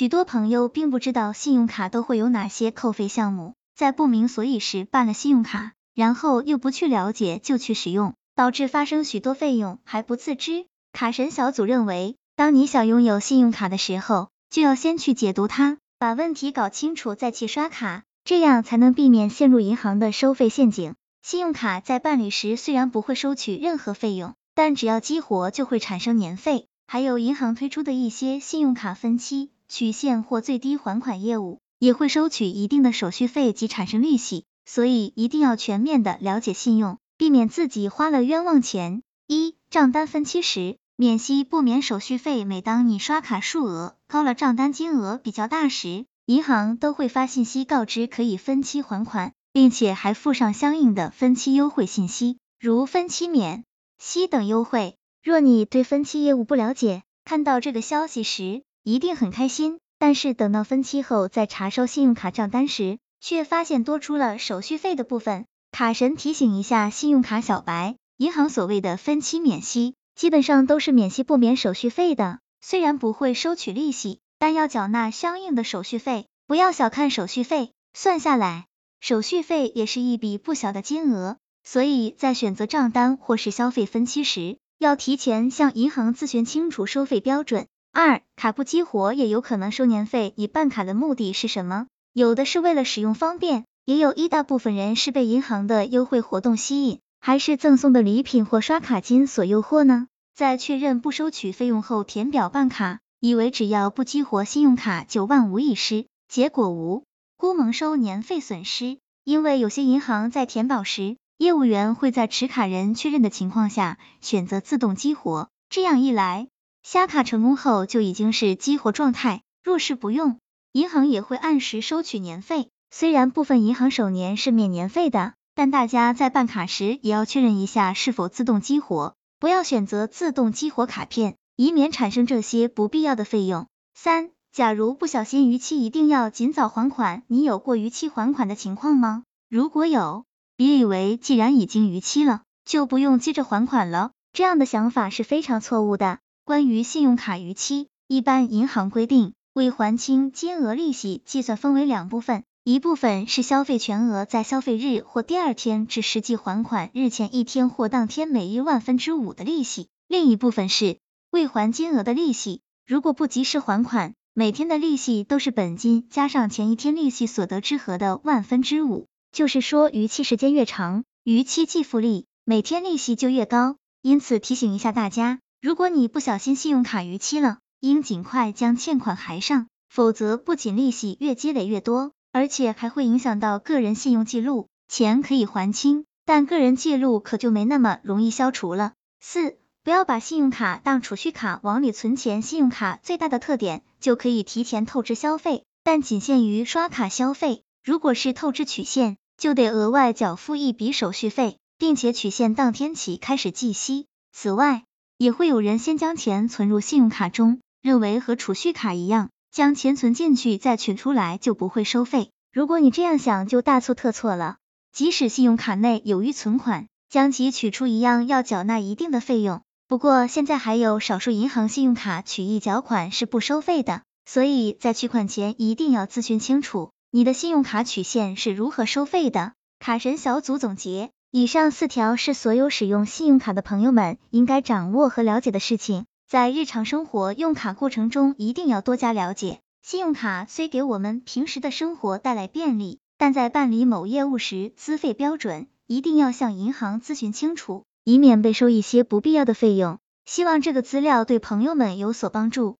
许多朋友并不知道信用卡都会有哪些扣费项目，在不明所以时办了信用卡，然后又不去了解就去使用，导致发生许多费用还不自知。卡神小组认为，当你想拥有信用卡的时候，就要先去解读它，把问题搞清楚再去刷卡，这样才能避免陷入银行的收费陷阱。信用卡在办理时虽然不会收取任何费用，但只要激活就会产生年费。还有银行推出的一些信用卡分期、取现或最低还款业务，也会收取一定的手续费及产生利息，所以一定要全面的了解信用，避免自己花了冤枉钱。一、账单分期时，免息不免手续费。每当你刷卡数额高了，账单金额比较大时，银行都会发信息告知可以分期还款，并且还附上相应的分期优惠信息，如分期免息等优惠。若你对分期业务不了解，看到这个消息时一定很开心，但是等到分期后再查收信用卡账单时，却发现多出了手续费的部分。卡神提醒一下信用卡小白，银行所谓的分期免息，基本上都是免息不免手续费的，虽然不会收取利息，但要缴纳相应的手续费。不要小看手续费，算下来，手续费也是一笔不小的金额，所以在选择账单或是消费分期时，要提前向银行咨询清楚收费标准。二，卡不激活也有可能收年费，你办卡的目的是什么？有的是为了使用方便，也有一大部分人是被银行的优惠活动吸引，还是赠送的礼品或刷卡金所诱惑呢？在确认不收取费用后填表办卡，以为只要不激活信用卡就万无一失，结果无辜蒙收年费损失。因为有些银行在填保时，业务员会在持卡人确认的情况下选择自动激活，这样一来，下卡成功后就已经是激活状态。若是不用，银行也会按时收取年费。虽然部分银行首年是免年费的，但大家在办卡时也要确认一下是否自动激活，不要选择自动激活卡片，以免产生这些不必要的费用。三，假如不小心逾期，一定要尽早还款。你有过逾期还款的情况吗？如果有，别以为既然已经逾期了，就不用接着还款了，这样的想法是非常错误的。关于信用卡逾期，一般银行规定，未还清金额利息计算分为两部分，一部分是消费全额在消费日或第二天至实际还款日前一天或当天每日万分之五的利息，另一部分是未还金额的利息。如果不及时还款，每天的利息都是本金加上前一天利息所得之和的万分之五。就是说，逾期时间越长，逾期计付利每天利息就越高。因此提醒一下大家，如果你不小心信用卡逾期了，应尽快将欠款还上，否则不仅利息越积累越多，而且还会影响到个人信用记录。钱可以还清，但个人记录可就没那么容易消除了。四，不要把信用卡当储蓄卡往里存钱。信用卡最大的特点就可以提前透支消费，但仅限于刷卡消费。如果是透支取现，就得额外缴付一笔手续费，并且取现当天起开始计息。此外，也会有人先将钱存入信用卡中，认为和储蓄卡一样，将钱存进去再取出来就不会收费。如果你这样想，就大错特错了。即使信用卡内有余存款，将其取出一样要缴纳一定的费用。不过现在还有少数银行信用卡取意缴款是不收费的，所以在取款前一定要咨询清楚。你的信用卡取现是如何收费的？卡神小组总结，以上四条是所有使用信用卡的朋友们应该掌握和了解的事情，在日常生活用卡过程中一定要多加了解。信用卡虽给我们平时的生活带来便利，但在办理某业务时，资费标准一定要向银行咨询清楚，以免被收一些不必要的费用。希望这个资料对朋友们有所帮助。